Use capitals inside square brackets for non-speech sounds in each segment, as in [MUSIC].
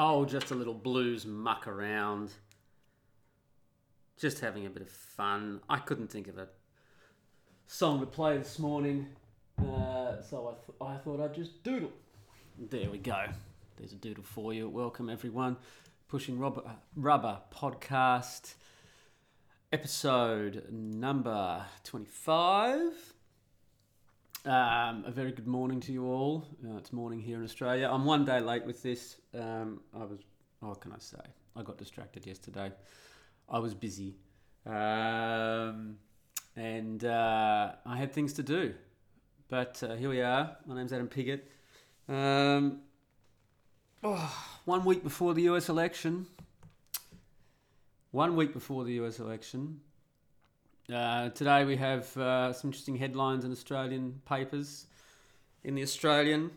Oh, just a little blues muck around. Just having a bit of fun. I couldn't think of a song to play this morning, uh, so I, th- I thought I'd just doodle. There we go. There's a doodle for you. Welcome, everyone. Pushing Rubber, Rubber podcast, episode number 25. Um, a very good morning to you all. Uh, it's morning here in Australia. I'm one day late with this. Um, I was, what can I say? I got distracted yesterday. I was busy. Um, and uh, I had things to do. But uh, here we are. My name's Adam Piggott. Um, oh, one week before the US election. One week before the US election. Uh, today we have uh, some interesting headlines in Australian papers. In the Australian,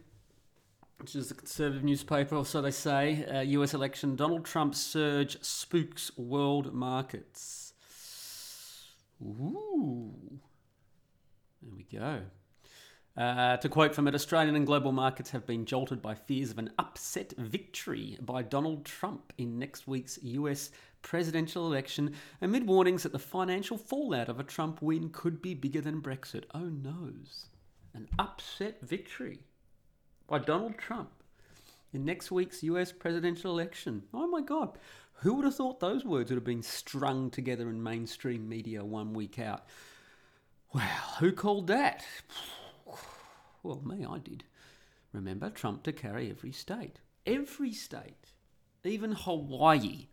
which is a conservative newspaper, or so they say, uh, US election, Donald Trump surge spooks world markets. Ooh. There we go. Uh, to quote from it, Australian and global markets have been jolted by fears of an upset victory by Donald Trump in next week's US presidential election amid warnings that the financial fallout of a Trump win could be bigger than Brexit. Oh noes. An upset victory by Donald Trump in next week's US presidential election. Oh my God. Who would have thought those words would have been strung together in mainstream media one week out? Well, who called that? [SIGHS] Well, me, I did. Remember, Trump to carry every state. Every state. Even Hawaii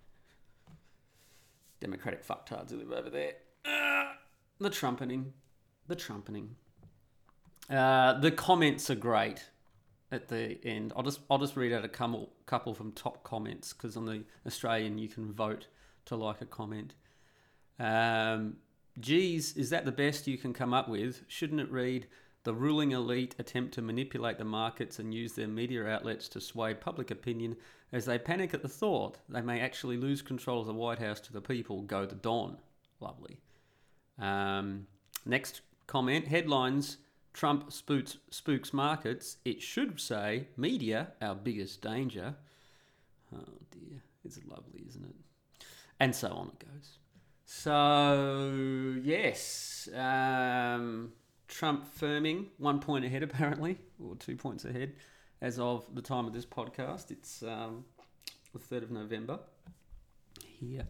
Democratic fucktards who live over there. Uh, the trumpeting. The trumpeting. Uh, the comments are great at the end. I'll just I'll just read out a couple couple from top comments because on the Australian you can vote to like a comment. Um, geez, is that the best you can come up with? Shouldn't it read? The ruling elite attempt to manipulate the markets and use their media outlets to sway public opinion as they panic at the thought they may actually lose control of the White House to the people. Go the Don. Lovely. Um, next comment headlines Trump spooks, spooks markets. It should say media, our biggest danger. Oh dear. It's lovely, isn't it? And so on it goes. So, yes. Um, Trump firming one point ahead, [LAUGHS] apparently, or two points ahead, as of the time of this podcast. It's um, the 3rd of November here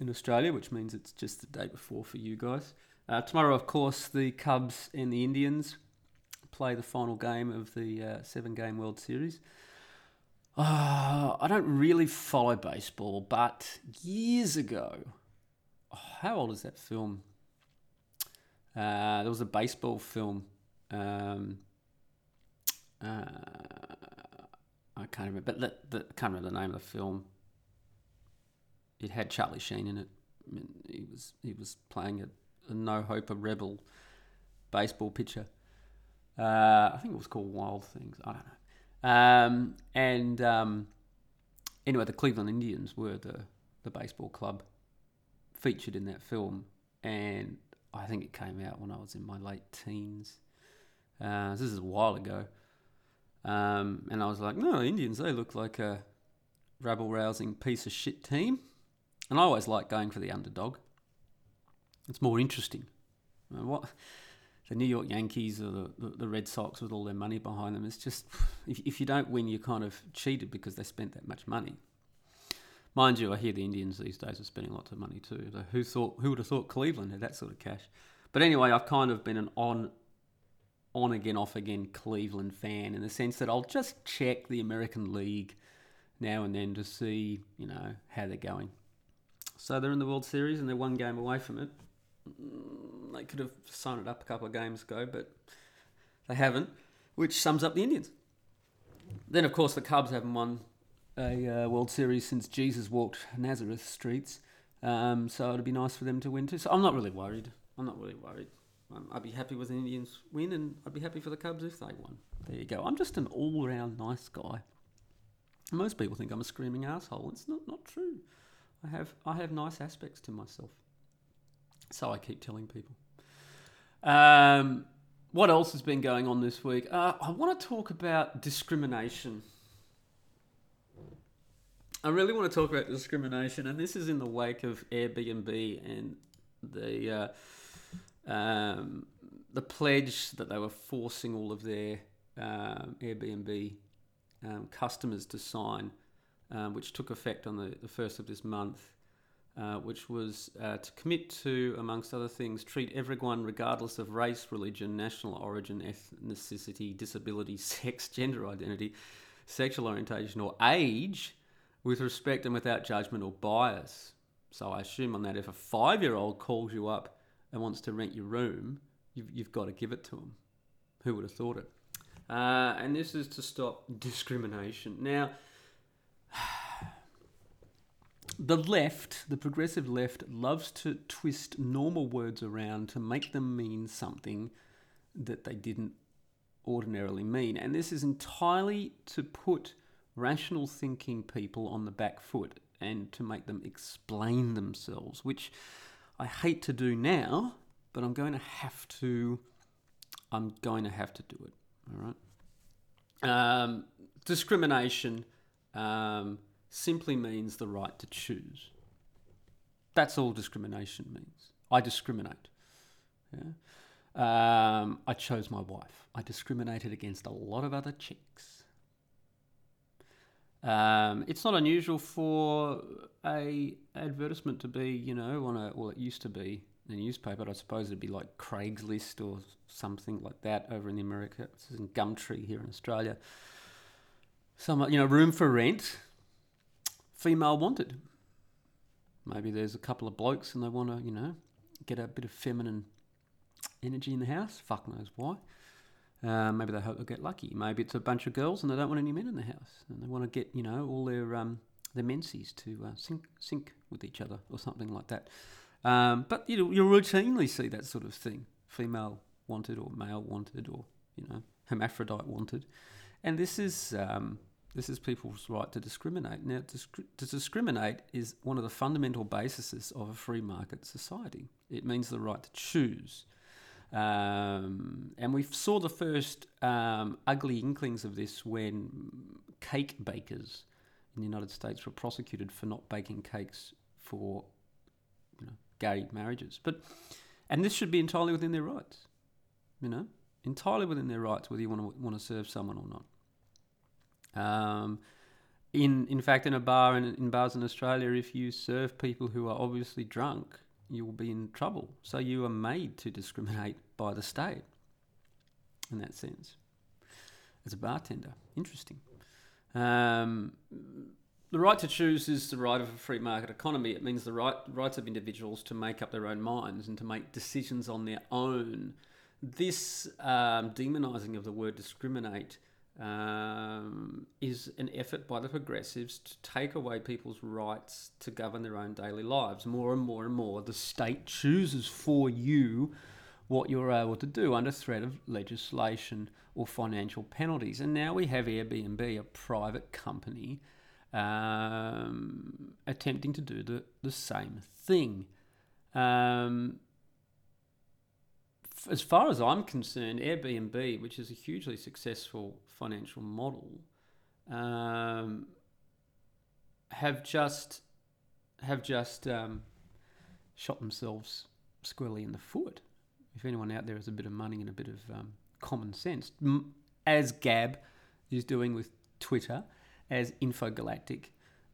in Australia, which means it's just the day before for you guys. Uh, tomorrow, of course, the Cubs and the Indians play the final game of the uh, seven game World Series. Uh, I don't really follow baseball, but years ago, oh, how old is that film? Uh, there was a baseball film. Um, uh, I can't remember, but I can't remember the name of the film. it had Charlie Sheen in it. I mean, he was he was playing a, a no hope, a rebel baseball pitcher. Uh, I think it was called Wild Things. I don't know. Um, and um, anyway, the Cleveland Indians were the the baseball club featured in that film, and I think it came out when I was in my late teens. Uh, this is a while ago. Um, and I was like, no, Indians, they look like a rabble rousing piece of shit team. And I always like going for the underdog. It's more interesting. You know, what the New York Yankees or the, the, the, Red Sox with all their money behind them, it's just if, if you don't win, you're kind of cheated because they spent that much money. Mind you, I hear the Indians these days are spending lots of money too. So who thought who would have thought Cleveland had that sort of cash? But anyway, I've kind of been an on on again, off again Cleveland fan in the sense that I'll just check the American League now and then to see, you know, how they're going. So they're in the World Series and they're one game away from it. Mm, they could have signed it up a couple of games ago, but they haven't, which sums up the Indians. Then, of course, the Cubs haven't won a uh, World Series since Jesus walked Nazareth streets. Um, so it'd be nice for them to win too. So I'm not really worried. I'm not really worried. Um, I'd be happy with the Indians win, and I'd be happy for the Cubs if they won. There you go. I'm just an all-round nice guy. Most people think I'm a screaming asshole. It's not not true. I have I have nice aspects to myself. So I keep telling people. Um, what else has been going on this week? Uh, I want to talk about discrimination. I really want to talk about discrimination, and this is in the wake of Airbnb and the uh, um, the pledge that they were forcing all of their um, Airbnb um, customers to sign, um, which took effect on the, the first of this month. Uh, which was uh, to commit to, amongst other things, treat everyone, regardless of race, religion, national origin, ethnicity, disability, [LAUGHS] sex, gender identity, sexual orientation, or age, with respect and without judgment or bias. So I assume on that, if a five year old calls you up and wants to rent your room, you've, you've got to give it to them. Who would have thought it? Uh, and this is to stop discrimination. Now, [SIGHS] the left, the progressive left, loves to twist normal words around to make them mean something that they didn't ordinarily mean. And this is entirely to put rational thinking people on the back foot and to make them explain themselves, which I hate to do now, but I'm going to have to. I'm going to have to do it. All right. Um, discrimination um, simply means the right to choose. That's all discrimination means. I discriminate. Yeah. Um, I chose my wife. I discriminated against a lot of other chicks. Um, it's not unusual for a advertisement to be, you know, on a well, it used to be a newspaper. But I suppose it'd be like Craigslist or something like that over in America. This is in Gumtree here in Australia. Some, you know, room for rent, female wanted. Maybe there's a couple of blokes and they want to, you know, get a bit of feminine energy in the house. Fuck knows why. Uh, maybe they hope they'll get lucky. Maybe it's a bunch of girls and they don't want any men in the house, and they want to get you know all their um, their menses to uh, sync sync with each other or something like that. Um, but you know, you routinely see that sort of thing: female wanted or male wanted or you know hermaphrodite wanted, and this is um, this is people's right to discriminate. Now, to discriminate is one of the fundamental bases of a free market society. It means the right to choose. Um, and we saw the first um, ugly inklings of this when cake bakers in the United States were prosecuted for not baking cakes for you know, gay marriages. But and this should be entirely within their rights, you know, entirely within their rights whether you want to want to serve someone or not. Um, in in fact, in a bar in, in bars in Australia, if you serve people who are obviously drunk, you will be in trouble. So you are made to discriminate by the state in that sense. As a bartender, interesting. Um, the right to choose is the right of a free market economy. It means the right rights of individuals to make up their own minds and to make decisions on their own. This um, demonising of the word discriminate um, is an effort by the progressives to take away people's rights to govern their own daily lives. More and more and more, the state chooses for you what you're able to do under threat of legislation or financial penalties. And now we have Airbnb, a private company, um, attempting to do the, the same thing. Um, as far as I'm concerned, Airbnb, which is a hugely successful financial model, um, have just have just um, shot themselves squarely in the foot. If anyone out there has a bit of money and a bit of um, common sense, as Gab is doing with Twitter, as Infogalactic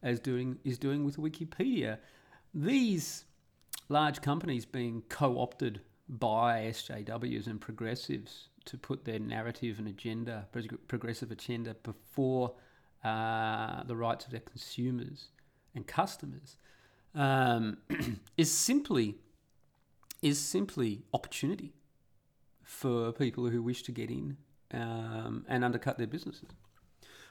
as doing is doing with Wikipedia, these large companies being co-opted by SJWs and progressives to put their narrative and agenda, progressive agenda, before uh, the rights of their consumers and customers, um, [CLEARS THROAT] is simply is simply opportunity for people who wish to get in um, and undercut their businesses.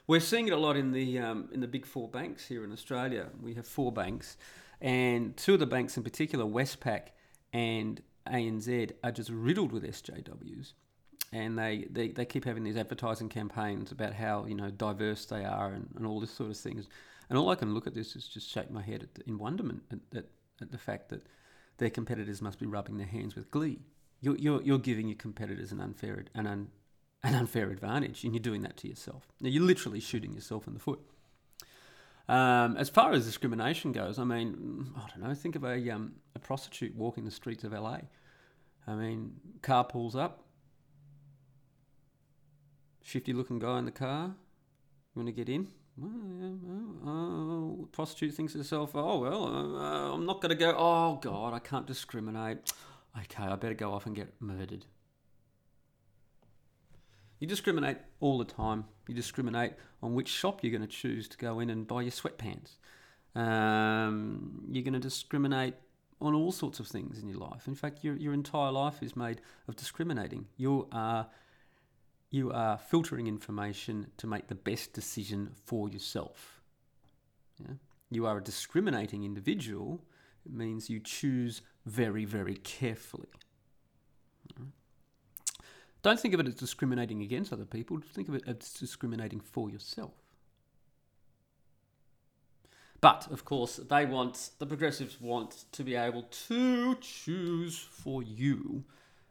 We're seeing it a lot in the um, in the big four banks here in Australia. We have four banks, and two of the banks in particular, Westpac and ANZ are just riddled with SJWs. And they, they, they keep having these advertising campaigns about how, you know, diverse they are and, and all this sort of things. And all I can look at this is just shake my head at, in wonderment at, at, at the fact that their competitors must be rubbing their hands with glee. You're, you're, you're giving your competitors an unfair, an, un, an unfair advantage, and you're doing that to yourself. Now, you're literally shooting yourself in the foot. Um, as far as discrimination goes, I mean, I don't know. Think of a um, a prostitute walking the streets of LA. I mean, car pulls up, shifty looking guy in the car. You want to get in? Oh, prostitute thinks to herself, oh, well, uh, I'm not going to go, oh, God, I can't discriminate. [SIGHS] Okay, I better go off and get murdered. You discriminate all the time. You discriminate on which shop you're going to choose to go in and buy your sweatpants. Um, you're going to discriminate on all sorts of things in your life. In fact, your, your entire life is made of discriminating. You are you are filtering information to make the best decision for yourself. Yeah? You are a discriminating individual. It means you choose very, very carefully. Don't think of it as discriminating against other people, think of it as discriminating for yourself. But of course, they want the progressives want to be able to choose for you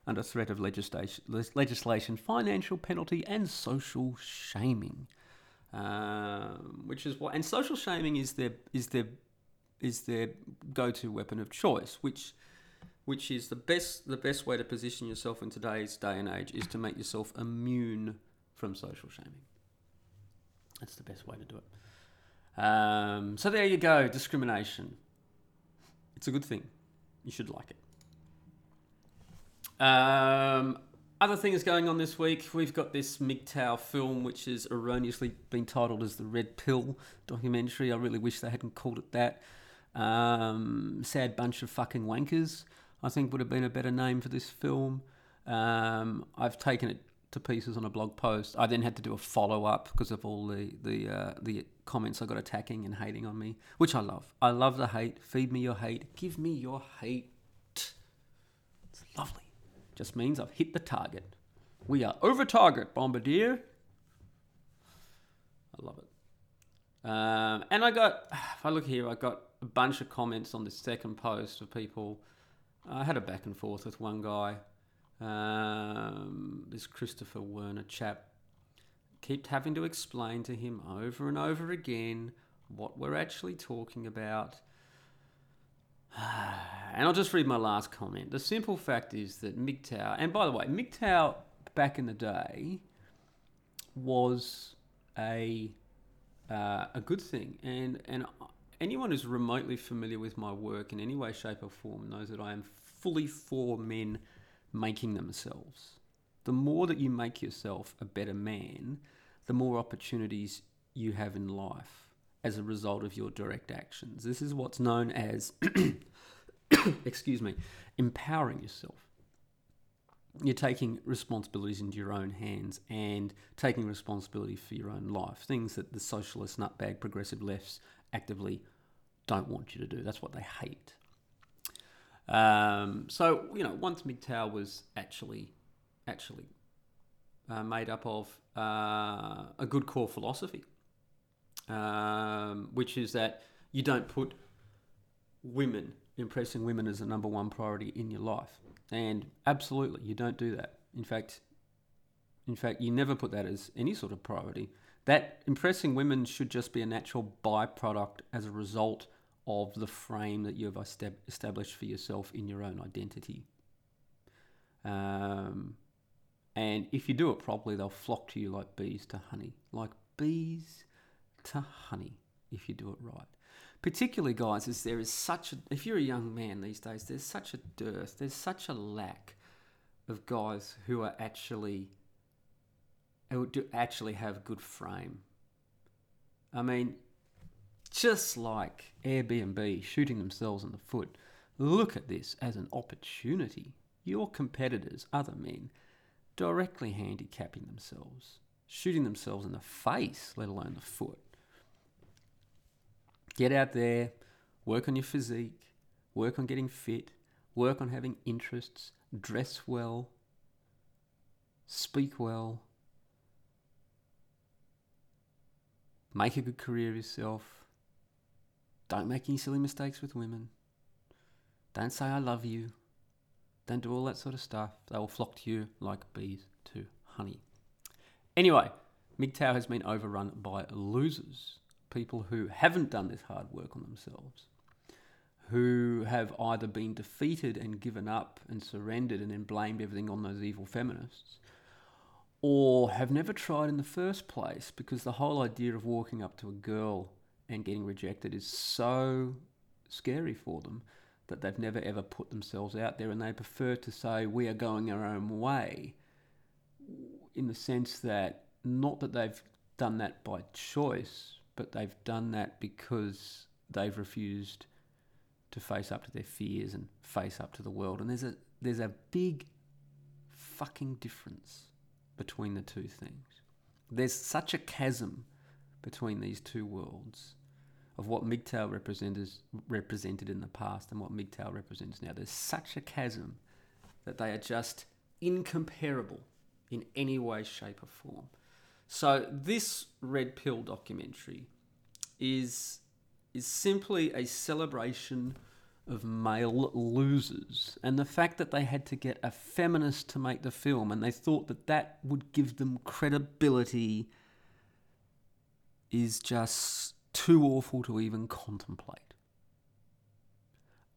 under threat of legislation, legislation financial penalty, and social shaming, um, which is what and social shaming is their is their is their go-to weapon of choice, which which is the best the best way to position yourself in today's day and age is to make yourself immune from social shaming. That's the best way to do it. Um, so there you go, discrimination. It's a good thing. You should like it. Um, other things going on this week, we've got this MGTOW film, which has erroneously been titled as the Red Pill documentary. I really wish they hadn't called it that. Um, sad bunch of fucking wankers. I think would have been a better name for this film. Um, I've taken it to pieces on a blog post. I then had to do a follow up because of all the the uh, the comments I got attacking and hating on me, which I love. I love the hate. Feed me your hate. Give me your hate. It's lovely. Just means I've hit the target. We are over target, Bombardier. I love it. Um, and I got, if I look here, I got a bunch of comments on the second post of people I had a back and forth with one guy, um, this Christopher Werner chap. Kept having to explain to him over and over again what we're actually talking about. [SIGHS] And I'll just read my last comment. The simple fact is that MGTOW, and by the way, MGTOW back in the day was a uh, a good thing, and and anyone who's remotely familiar with my work in any way, shape, or form knows that I am fully for men making themselves. The more that you make yourself a better man, the more opportunities you have in life as a result of your direct actions. This is what's known as, [COUGHS] excuse me, empowering yourself. you're taking responsibilities into your own hands and taking responsibility for your own life. Things that the socialist, nutbag, progressive lefts actively don't want you to do. That's what they hate. Um, so you know, once MGTOW was actually actually uh, made up of uh, a good core philosophy, um, which is that you don't put women impressing women as the number one priority in your life. And absolutely, you don't do that. In fact, in fact, you never put that as any sort of priority. That impressing women should just be a natural byproduct as a result of the frame that you've established for yourself in your own identity. Um, and if you do it properly, they'll flock to you like bees to honey. Like bees to honey, if you do it right. Particularly guys is there is such a if you're a young man these days there's such a dearth there's such a lack of guys who are actually who do actually have good frame. I mean just like airbnb shooting themselves in the foot look at this as an opportunity. Your competitors other men directly handicapping themselves shooting themselves in the face let alone the foot Get out there, work on your physique, work on getting fit, work on having interests, dress well, speak well, make a good career of yourself. Don't make any silly mistakes with women. Don't say I love you. Don't do all that sort of stuff. They will flock to you like bees to honey. Anyway, MGTOW has been overrun by losers people who haven't done this hard work on themselves, who have either been defeated and given up and surrendered and then blamed everything on those evil feminists, or have never tried in the first place because the whole idea of walking up to a girl and getting rejected is so scary for them that they've never ever put themselves out there and they prefer to say we are going our own way in the sense that not that they've done that by choice but they've done that because they've refused to face up to their fears and face up to the world. And there's a there's a big fucking difference between the two things. There's such a chasm between these two worlds of what MGTOW represented in the past and what MGTOW represents now. There's such a chasm that they are just incomparable in any way, shape, or form. So this red pill documentary is is simply a celebration of male losers and the fact that they had to get a feminist to make the film and they thought that that would give them credibility is just too awful to even contemplate.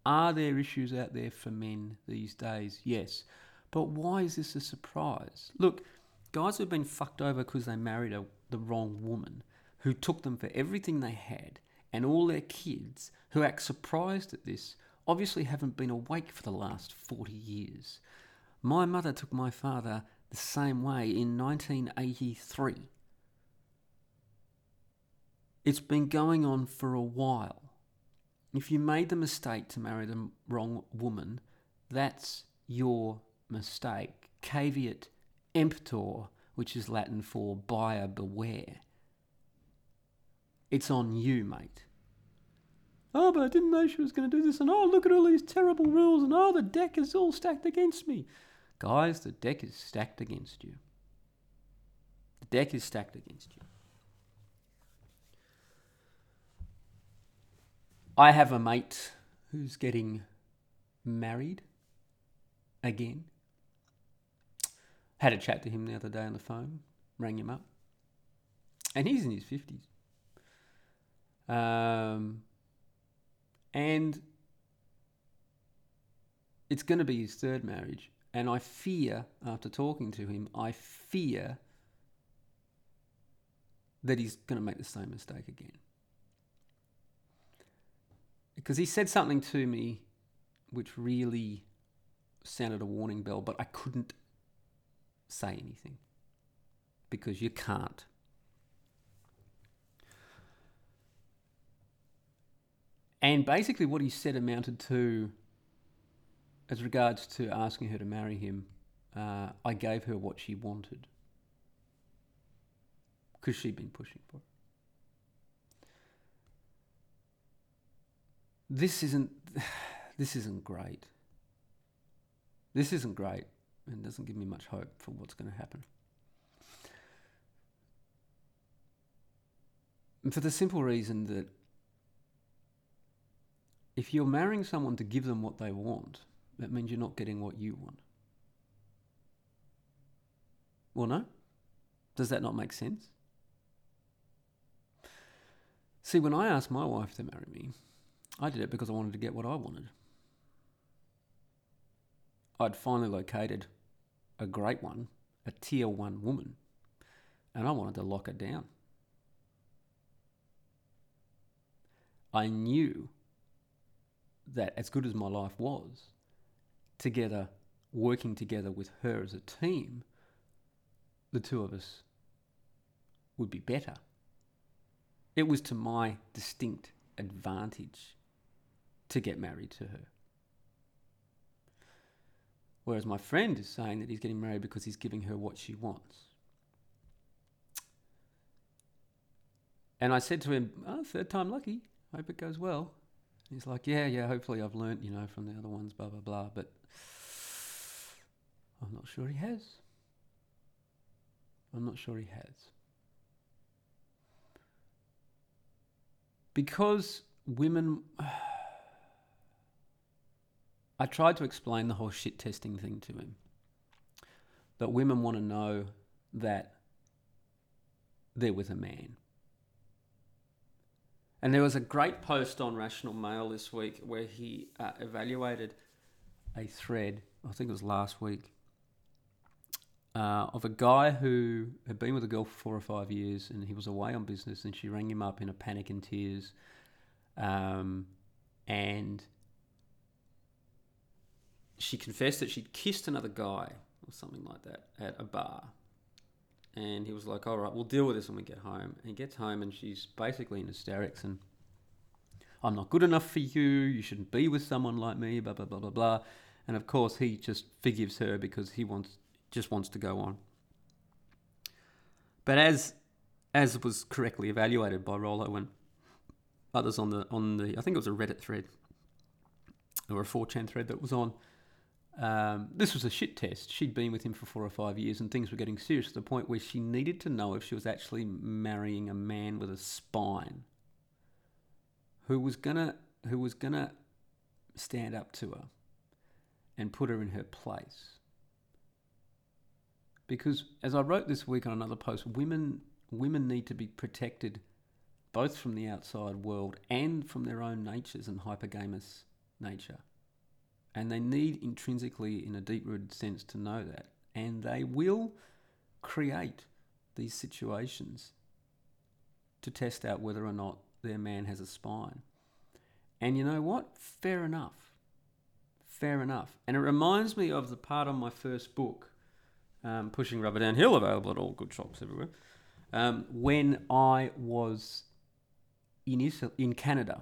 Are there issues out there for men these days? Yes. But why is this a surprise? Look, Guys who've been fucked over because they married a, the wrong woman, who took them for everything they had, and all their kids, who act surprised at this, obviously haven't been awake for the last 40 years. My mother took my father the same way in 1983. It's been going on for a while. If you made the mistake to marry the wrong woman, that's your mistake. Caveat emptor, which is Latin for buyer beware. It's on you, mate. Oh, but I didn't know she was going to do this, and oh, look at all these terrible rules, and oh, the deck is all stacked against me. Guys, the deck is stacked against you. The deck is stacked against you. I have a mate who's getting married again. Had a chat to him the other day on the phone, rang him up, and he's in his 50s. Um, and it's going to be his third marriage. And I fear, after talking to him, I fear that he's going to make the same mistake again. Because he said something to me which really sounded a warning bell, but I couldn't say anything because you can't. And basically, what he said amounted to, as regards to asking her to marry him, uh, I gave her what she wanted because she'd been pushing for it. This isn't. [SIGHS] This isn't great. This isn't great, and doesn't give me much hope for what's going to happen. And for the simple reason that if you're marrying someone to give them what they want, that means you're not getting what you want. Well, no? Does that not make sense? See, when I asked my wife to marry me, I did it because I wanted to get what I wanted. I'd finally located a great one, a tier one woman, and I wanted to lock her down. I knew that as good as my life was, together, working together with her as a team, the two of us would be better. It was to my distinct advantage to get married to her. Whereas my friend is saying that he's getting married because he's giving her what she wants. And I said to him, oh, third time lucky. Hope it goes well. He's like, yeah, yeah, hopefully I've learnt, you know, from the other ones, blah, blah, blah. But I'm not sure he has. I'm not sure he has. Because women. [SIGHS] I tried to explain the whole shit testing thing to him. That women want to know that they're with a man. And there was a great post on Rational Male this week where he uh, evaluated a thread, I think it was last week, uh, of a guy who had been with a girl for four or five years and he was away on business and she rang him up in a panic and tears. Um, and she confessed that she'd kissed another guy or something like that at a bar. And he was like, all right, we'll deal with this when we get home. And he gets home and she's basically in hysterics and I'm not good enough for you. You shouldn't be with someone like me, blah, blah, blah, blah, blah. And of course, he just forgives her because he wants just wants to go on. But as as was correctly evaluated by Rollo and others on the on the I think it was a Reddit thread or a 4chan thread that was on um, this was a shit test. She'd been with him for four or five years, and things were getting serious to the point where she needed to know if she was actually marrying a man with a spine, who was gonna who was gonna stand up to her and put her in her place. Because as I wrote this week on another post, women women need to be protected both from the outside world and from their own natures and hypergamous nature. And they need intrinsically, in a deep rooted sense, to know that. And they will create these situations to test out whether or not their man has a spine. And you know what? Fair enough. Fair enough. And it reminds me of the part on my first book, um, Pushing Rubber Downhill, available at all good shops everywhere, um, when I was in, in Canada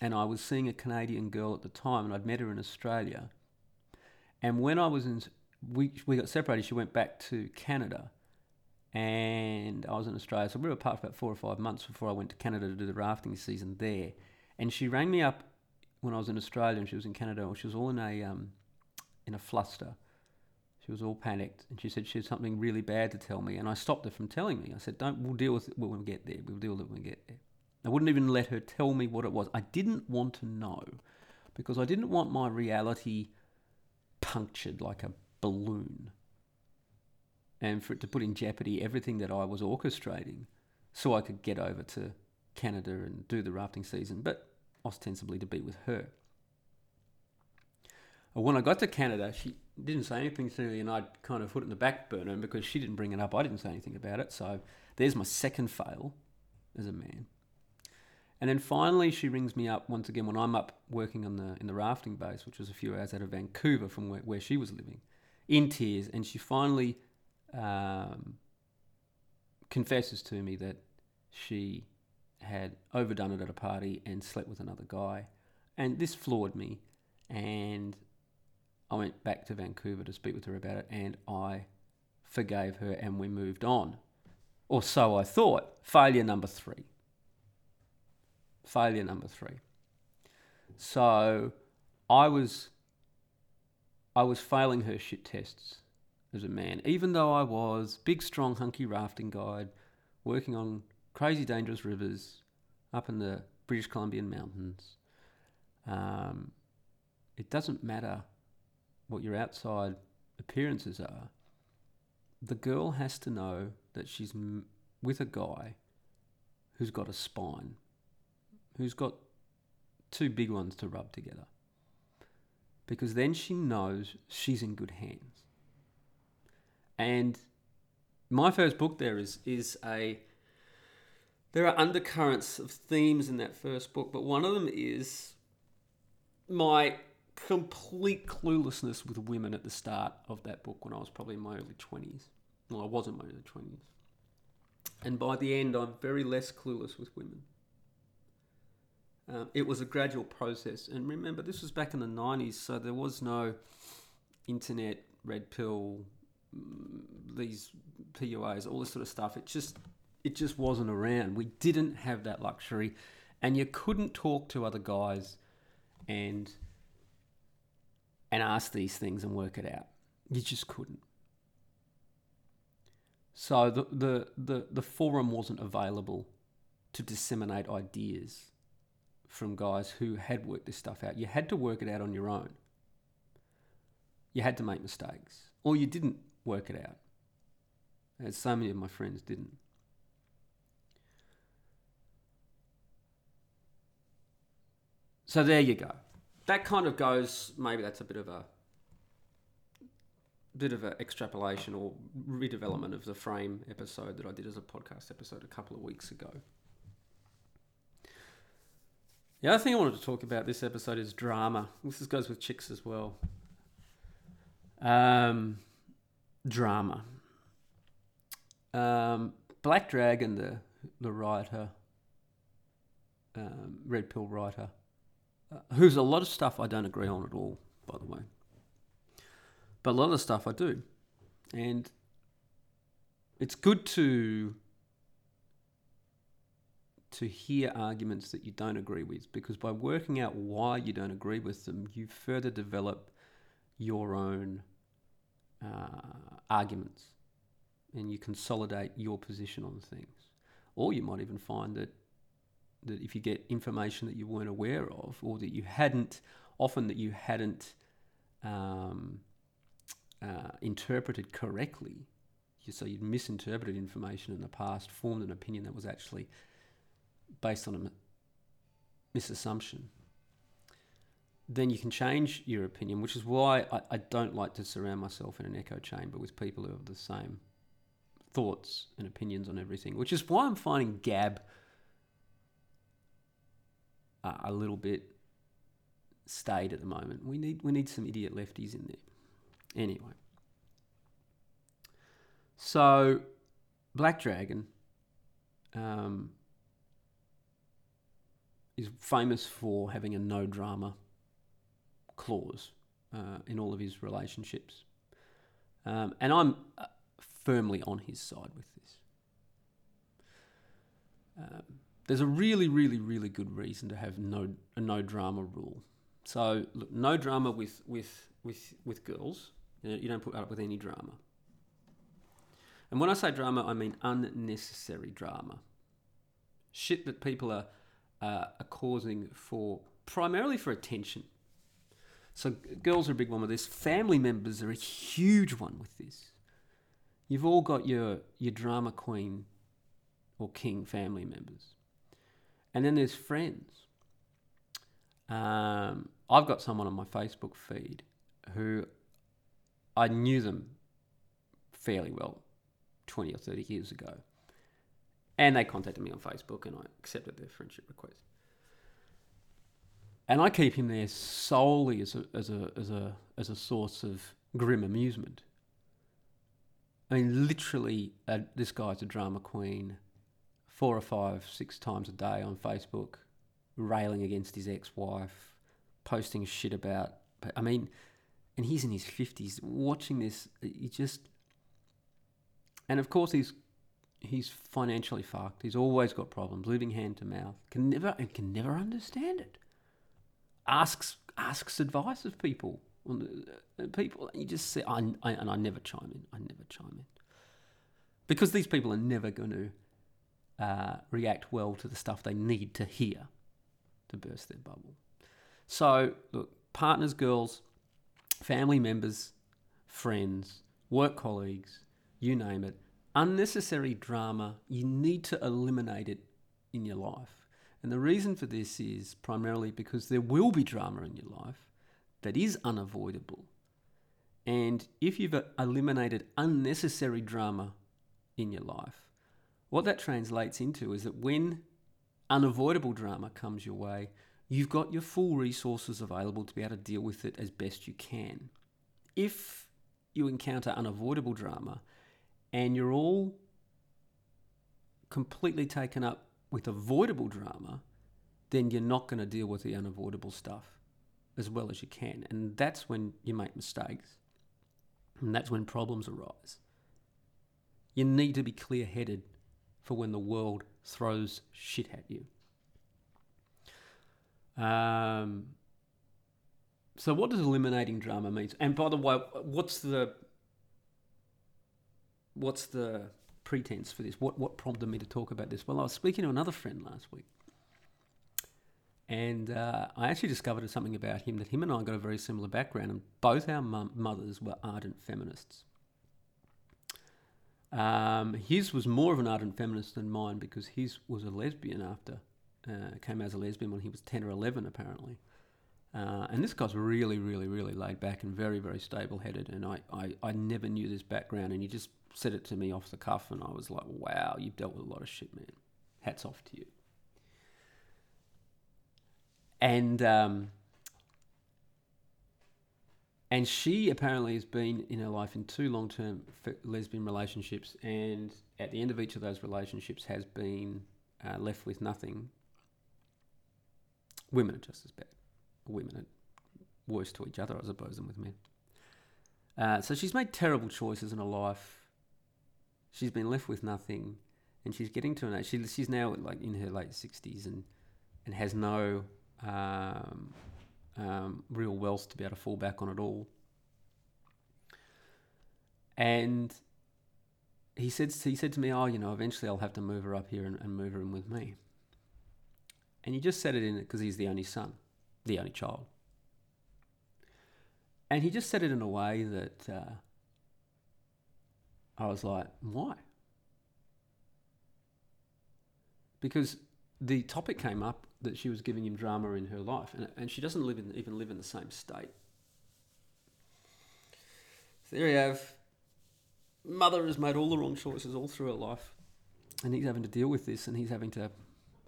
and I was seeing a Canadian girl at the time, and I'd met her in Australia. And when I was in, we, we got separated. She went back to Canada, and I was in Australia. So we were apart for about four or five months before I went to Canada to do the rafting season there. And she rang me up when I was in Australia, and she was in Canada. And she was all in a um, in a fluster. She was all panicked, and she said she had something really bad to tell me. And I stopped her from telling me. I said, "Don't. We'll deal with it when we get there. We'll deal with it when we get there." I wouldn't even let her tell me what it was. I didn't want to know because I didn't want my reality punctured like a balloon and for it to put in jeopardy everything that I was orchestrating so I could get over to Canada and do the rafting season, but ostensibly to be with her. When I got to Canada, she didn't say anything to me, and I'd kind of put it in the back burner because she didn't bring it up. I didn't say anything about it. So there's my second fail as a man. And then finally, she rings me up once again when I'm up working on the in the rafting base, which was a few hours out of Vancouver from where, where she was living, in tears. And she finally um, confesses to me that she had overdone it at a party and slept with another guy. And this floored me. And I went back to Vancouver to speak with her about it, and I forgave her, and we moved on. Or so I thought. Failure number three. Failure number three. So I was I was failing her shit tests as a man, even though I was big, strong, hunky rafting guide, working on crazy, dangerous rivers up in the British Columbian mountains. Um, it doesn't matter what your outside appearances are. The girl has to know that she's m- with a guy who's got a spine, who's got two big ones to rub together. Because then she knows she's in good hands. And my first book there is is a there are undercurrents of themes in that first book, but one of them is my complete cluelessness with women at the start of that book when I was probably in my early 20s. Well, I was in my early 20s. And by the end, I'm very less clueless with women. Uh, it was a gradual process. And remember, this was back in the 90s, so there was no internet, red pill, mm, these PUAs, all this sort of stuff. It just it just wasn't around. We didn't have that luxury, and you couldn't talk to other guys and and ask these things and work it out. You just couldn't. So the the the, the forum wasn't available to disseminate ideas from guys who had worked this stuff out. You had to work it out on your own. You had to make mistakes, or you didn't work it out. As so many of my friends didn't. So there you go. That kind of goes. Maybe that's a bit of a bit of an extrapolation or redevelopment of the frame episode that I did as a podcast episode a couple of weeks ago. The other thing I wanted to talk about this episode is drama. This goes with chicks as well. Um, drama. Um, Black Dragon, the the writer, um, Red Pill writer, uh, who's a lot of stuff I don't agree on at all, by the way. But a lot of the stuff I do, and it's good to to hear arguments that you don't agree with because by working out why you don't agree with them, you further develop your own uh, arguments and you consolidate your position on things. Or you might even find that that if you get information that you weren't aware of or that you hadn't, often that you hadn't um, uh, interpreted correctly, so you'd misinterpreted information in the past, formed an opinion that was actually based on a misassumption, then you can change your opinion, which is why I, I don't like to surround myself in an echo chamber with people who have the same thoughts and opinions on everything, which is why I'm finding Gab a little bit staid at the moment. We need we need some idiot lefties in there. Anyway, so Black Dragon um, is famous for having a no drama clause uh, in all of his relationships. Um, and I'm uh, firmly on his side with this. Um, there's a really, really, really good reason to have no a no drama rule. So look, no drama with with with with girls. You don't put up with any drama. And when I say drama, I mean unnecessary drama. Shit that people are uh, are causing for primarily for attention. So girls are a big one with this. Family members are a huge one with this. You've all got your your drama queen or king family members, and then there's friends. Um, I've got someone on my Facebook feed who I knew them fairly well, twenty or thirty years ago, and they contacted me on Facebook and I accepted their friendship request. And I keep him there solely as a, as a, as a, as a source of grim amusement. I mean, literally, uh, this guy's a drama queen, four or five, six times a day on Facebook, railing against his ex wife, posting shit about. I mean, and he's in his fifties, watching this, he just, and of course he's he's financially fucked. He's always got problems, living hand to mouth. Can never and can never understand it. Asks asks advice of people. Uh, people, you just say, I, I, and I never chime in. I never chime in because these people are never going to uh, react well to the stuff they need to hear to burst their bubble. So, look, partners, girls, family members, friends, work colleagues, you name it, unnecessary drama, you need to eliminate it in your life. And the reason for this is primarily because there will be drama in your life that is unavoidable. And if you've eliminated unnecessary drama in your life, what that translates into is that when unavoidable drama comes your way, you've got your full resources available to be able to deal with it as best you can. If you encounter unavoidable drama and you're all completely taken up with avoidable drama, then you're not going to deal with the unavoidable stuff as well as you can. And that's when you make mistakes. And that's when problems arise. You need to be clear headed for when the world throws shit at you. Um, so, what does eliminating drama mean? And by the way, what's the what's the pretense for this? What what prompted me to talk about this? Well, I was speaking to another friend last week, and uh, I actually discovered something about him that him and I got a very similar background, and both our mothers were ardent feminists. Um, his was more of an ardent feminist than mine because his was a lesbian after uh, came out as a lesbian when he was ten or eleven apparently. Uh, and this guy's really, really, really laid back and very, very stable headed. And I, I, I never knew this background. And he just said it to me off the cuff. And I was like, wow, you've dealt with a lot of shit, man. Hats off to you. And um, and she apparently has been in her life in two long term lesbian relationships, and at the end of each of those relationships has been uh, left with nothing. Women are just as bad. Women are worse to each other, I suppose, than with men. Uh, so she's made terrible choices in her life. She's been left with nothing, and she's getting to an age. She, she's now like in her late sixties and and has no um, um, real wealth to be able to fall back on at all. And he said he said to me, "Oh, you know, eventually I'll have to move her up here and, and move her in with me." And he just said it in it because he's the only son, the only child. And he just said it in a way that uh, I was like, "Why?" Because the topic came up that she was giving him drama in her life, and, and she doesn't live in, even live in the same state. So there you have. Mother has made all the wrong choices all through her life, and he's having to deal with this, and he's having to,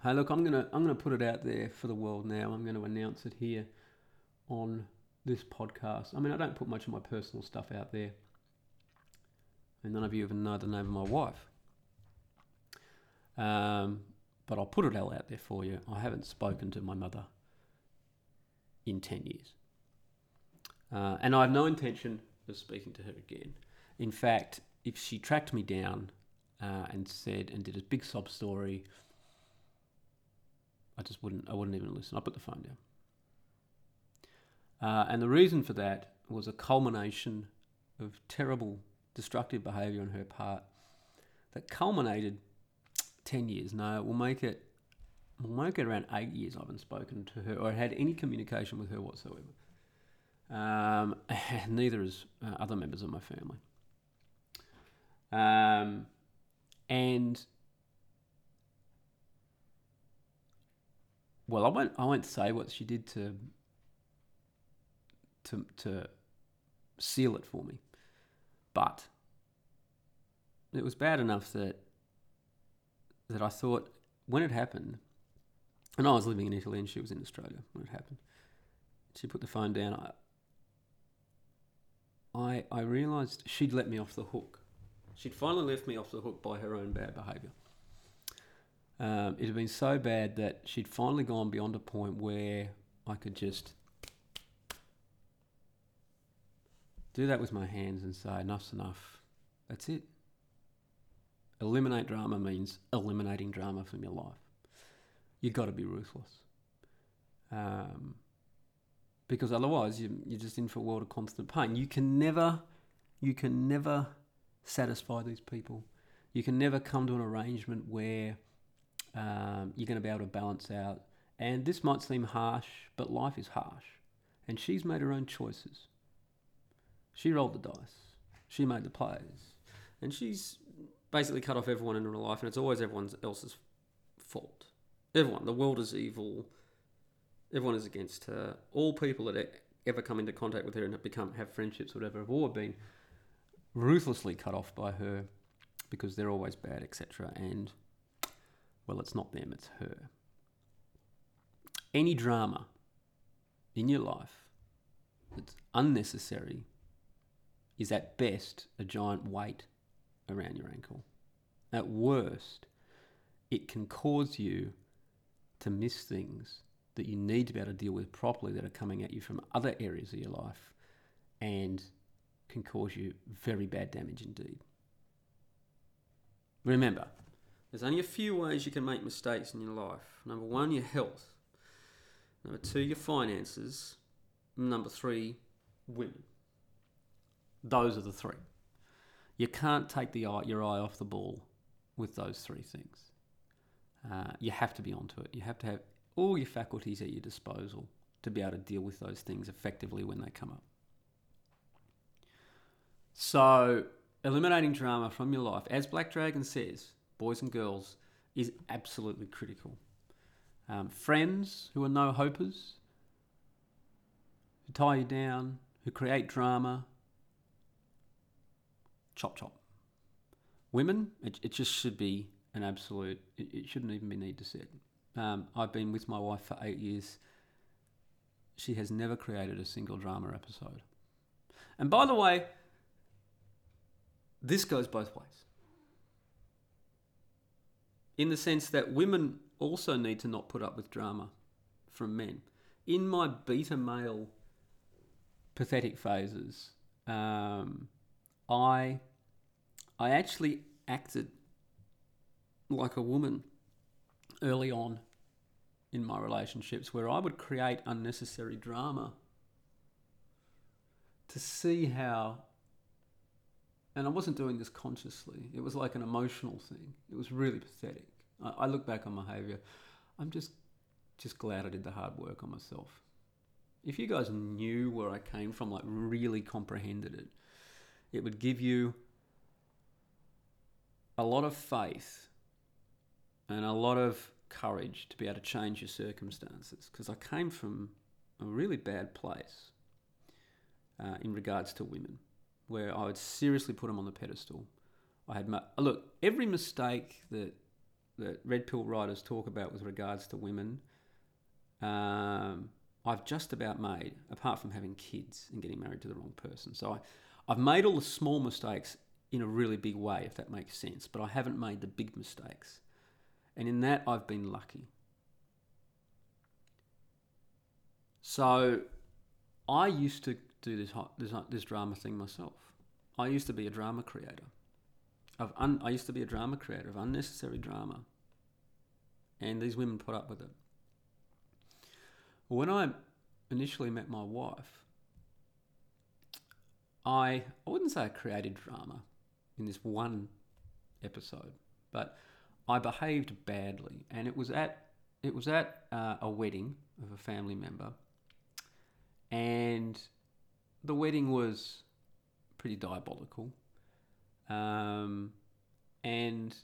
hey, look, I'm gonna I'm gonna put it out there for the world now. I'm to announce it here on this podcast. I mean, I don't put much of my personal stuff out there, and none of you even know the name of my wife. Um, but I'll put it all out there for you. I haven't spoken to my mother in 10 years. Uh, and I have no intention of speaking to her again. In fact, if she tracked me down uh, and said and did a big sob story, I just wouldn't. I wouldn't even listen. I put the phone down. Uh, and the reason for that was a culmination of terrible, destructive behaviour on her part that culminated 10 years. No, we'll make it we'll make it around eight years I haven't spoken to her or had any communication with her whatsoever. Um, [LAUGHS] neither has uh, other members of my family. Um, and well, I won't. I won't say what she did to to to seal it for me, but it was bad enough that that I thought when it happened, and I was living in Italy and she was in Australia when it happened. She put the phone down. I, I, I realised she'd let me off the hook. She'd finally left me off the hook by her own bad behaviour. Um, it had been so bad that she'd finally gone beyond a point where I could just do that with my hands and say, enough's enough. That's it. Eliminate drama means eliminating drama from your life. You've got to be ruthless. Um, because otherwise you, you're just in for a world of constant pain. You can never, you can never satisfy these people. You can never come to an arrangement where um, you're going to be able to balance out. And this might seem harsh, but life is harsh. And she's made her own choices. She rolled the dice. She made the plays. And she's basically cut off everyone in her life, and it's always everyone else's fault. Everyone. The world is evil. Everyone is against her. All people that ever come into contact with her and have become have friendships, whatever, have all been ruthlessly cut off by her because they're always bad, etc. And well, it's not them; it's her. Any drama in your life that's unnecessary is at best a giant weight around your ankle. At worst, it can cause you to miss things that you need to be able to deal with properly that are coming at you from other areas of your life and can cause you very bad damage indeed. Remember, there's only a few ways you can make mistakes in your life. Number one, your health. Number two, your finances. Number three, women. Those are the three. You can't take the eye, your eye off the ball with those three things. Uh, you have to be onto it. You have to have all your faculties at your disposal to be able to deal with those things effectively when they come up. So, eliminating drama from your life, as Black Dragon says, boys and girls, is absolutely critical. Um, friends who are no hopers, who tie you down, who create drama, chop chop. Women, it, it just should be an absolute, it, it shouldn't even be need to said. Um, I've been with my wife for eight years. She has never created a single drama episode. And by the way, this goes both ways. In the sense that women also need to not put up with drama from men. In my beta male pathetic phases, um, I I actually acted like a woman early on in my relationships where I would create unnecessary drama to see how and I wasn't doing this consciously. It was like an emotional thing. It was really pathetic. I, I look back on my behavior. I'm just just glad I did the hard work on myself. If you guys knew where I came from, like really comprehended it, it would give you a lot of faith and a lot of courage to be able to change your circumstances because I came from a really bad place uh, in regards to women where I would seriously put them on the pedestal. I had ma- look every mistake that that red pill writers talk about with regards to women. Um, I've just about made, apart from having kids and getting married to the wrong person. So I, I've made all the small mistakes in a really big way, if that makes sense. But I haven't made the big mistakes. And in that, I've been lucky. So I used to do this, this, this drama thing myself. I used to be a drama creator. Of un, I used to be a drama creator of unnecessary drama. And these women put up with it. When I initially met my wife, I, I wouldn't say I created drama in this one episode, but I behaved badly, and it was at it was at uh, a wedding of a family member, and the wedding was pretty diabolical, um, and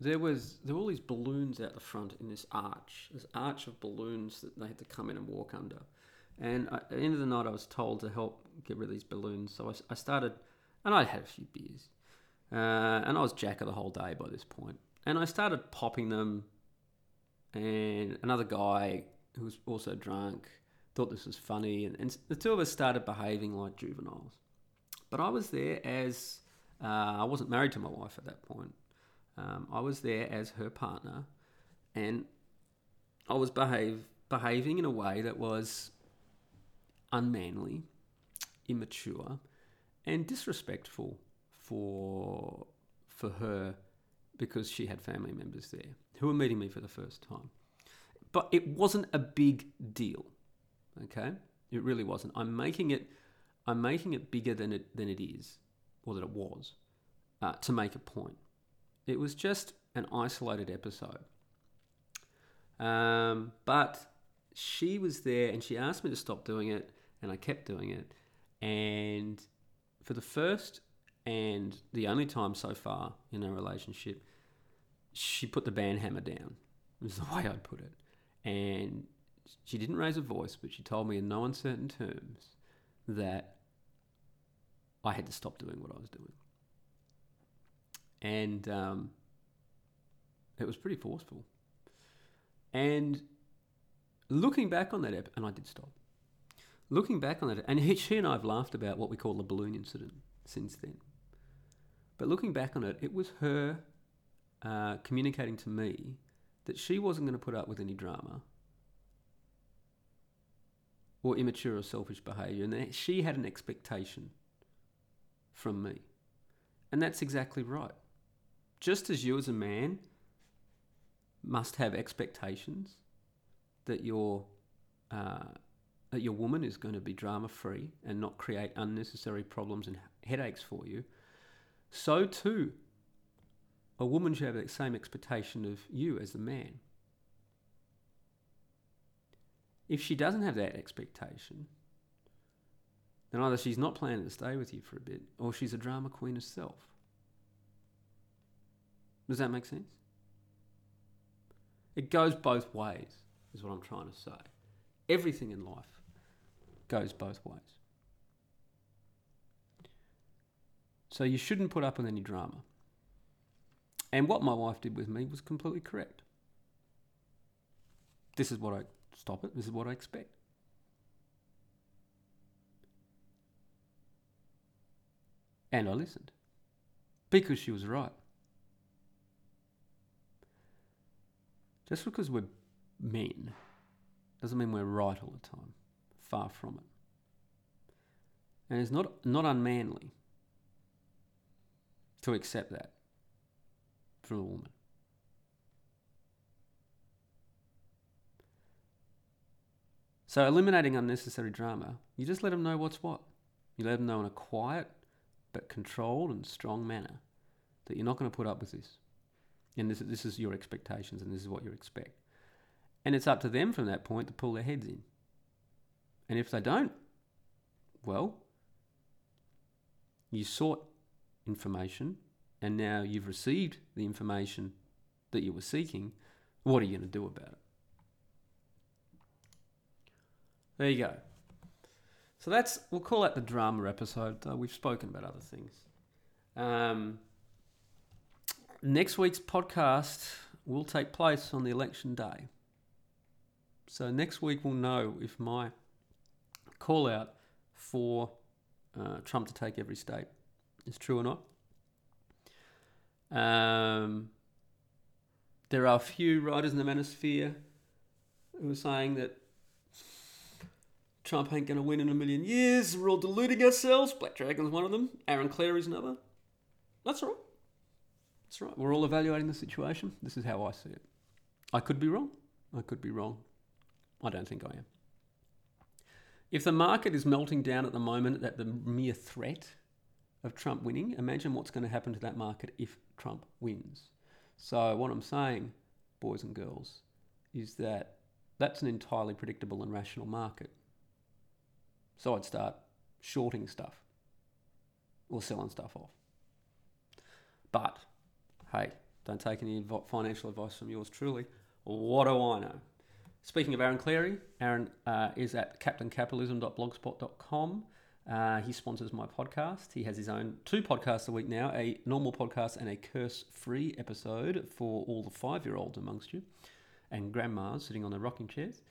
there was there were all these balloons out the front in this arch, this arch of balloons that they had to come in and walk under. And at the end of the night, I was told to help get rid of these balloons. So I, I started and I'd had a few beers. Uh, and I was jacker the whole day by this point. And I started popping them, and another guy who was also drunk thought this was funny, and, and the two of us started behaving like juveniles. But I was there as uh, I wasn't married to my wife at that point. Um, I was there as her partner, and I was behave, behaving in a way that was unmanly immature and disrespectful for for her because she had family members there who were meeting me for the first time. But it wasn't a big deal. Okay? It really wasn't. I'm making it I'm making it bigger than it than it is, or that it was, uh, to make a point. It was just an isolated episode. Um, but she was there and she asked me to stop doing it, and I kept doing it. And for the first and the only time so far in our relationship, she put the band hammer down, is the [LAUGHS] way I'd put it. And she didn't raise a voice, but she told me in no uncertain terms that I had to stop doing what I was doing. And um, it was pretty forceful. And looking back on that, ep- and I did stop. Looking back on it, and he, she and I have laughed about what we call the balloon incident since then. But looking back on it, it was her uh, communicating to me that she wasn't going to put up with any drama or immature or selfish behaviour, and that she had an expectation from me. And that's exactly right. Just as you, as a man, must have expectations that your uh, that your woman is going to be drama free and not create unnecessary problems and headaches for you, so too a woman should have that same expectation of you as a man. If she doesn't have that expectation, then either she's not planning to stay with you for a bit or she's a drama queen herself. Does that make sense? It goes both ways, is what I'm trying to say. Everything in life goes both ways. So you shouldn't put up with any drama. And what my wife did with me was completely correct. This is what I stop it, this is what I expect. And I listened because she was right. Just because we're men doesn't mean we're right all the time. Far from it. And it's not, not unmanly to accept that from a woman. So, eliminating unnecessary drama, you just let them know what's what. You let them know in a quiet but controlled and strong manner that you're not going to put up with this. And this, this is your expectations and this is what you expect. And it's up to them from that point to pull their heads in. And if they don't, well, you sought information and now you've received the information that you were seeking. What are you going to do about it? There you go. So that's we'll call that the drama episode. Uh, we've spoken about other things. Um, next week's podcast will take place on the election day. So next week we'll know if my call out for uh, Trump to take every state is true or not. Um, there are a few writers in the manosphere who are saying that Trump ain't going to win in a million years. We're all deluding ourselves. Black Dragon's one of them. Aaron Clarey is another. That's right. That's right. We're all evaluating the situation. This is how I see it. I could be wrong. I could be wrong. I don't think I am. If the market is melting down at the moment at the mere threat of Trump winning, imagine what's going to happen to that market if Trump wins. So, what I'm saying, boys and girls, is that that's an entirely predictable and rational market. So I'd start shorting stuff or selling stuff off. But hey, don't take any financial advice from yours truly. What do I know? Speaking of Aaron Clarey, Aaron uh, is at captaincapitalism.blogspot.com. Uh, he sponsors my podcast. He has his own two podcasts a week now a normal podcast and a curse free episode for all the five year olds amongst you and grandmas sitting on their rocking chairs.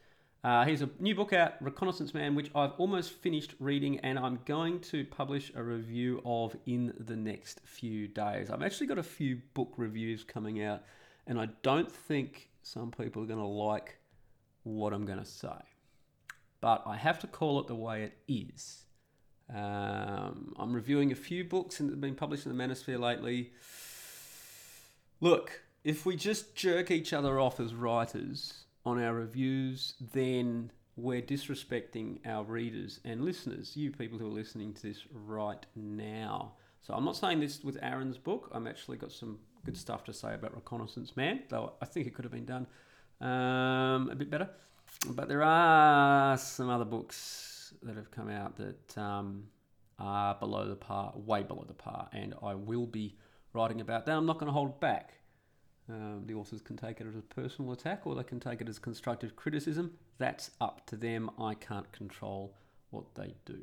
Uh, here's a new book out, Reconnaissance Man, which I've almost finished reading and I'm going to publish a review of in the next few days. I've actually got a few book reviews coming out, and I don't think some people are going to like what I'm going to say. But I have to call it the way it is. Um, I'm reviewing a few books and that have been published in the Manosphere lately. Look, if we just jerk each other off as writers on our reviews, then we're disrespecting our readers and listeners, you people who are listening to this right now. So I'm not saying this with Aaron's book. I'm actually got some good stuff to say about Reconnaissance Man, though I think it could have been done um, a bit better. But there are some other books that have come out that um, are below the par, way below the par, and I will be writing about that. I'm not going to hold back. Um, the authors can take it as a personal attack or they can take it as constructive criticism. That's up to them. I can't control what they do.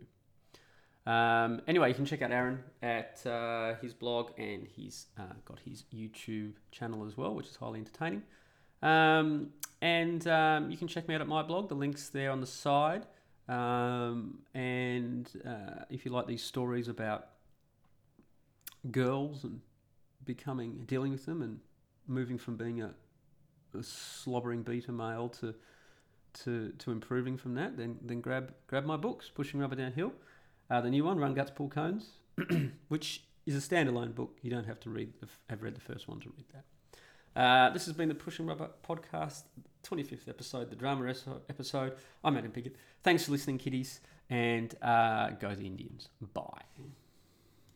Um, anyway, you can check out Aaron at uh, his blog and he's uh, got his YouTube channel as well, which is highly entertaining. Um, and um, you can check me out at my blog. The link's there on the side. Um, and uh, if you like these stories about girls and becoming, dealing with them and moving from being a, a slobbering beta male to to to improving from that, then then grab grab my books, Pushing Rubber Downhill, uh, the new one, Run Guts Pull Cones, [CLEARS THROAT] which is a standalone book. You don't have to read the, have read the first one to read that. Uh, this has been the Pushing Rubber podcast, 25th episode, the drama episode. I'm Adam Piggott. Thanks for listening, kiddies, and uh, go the Indians. Bye.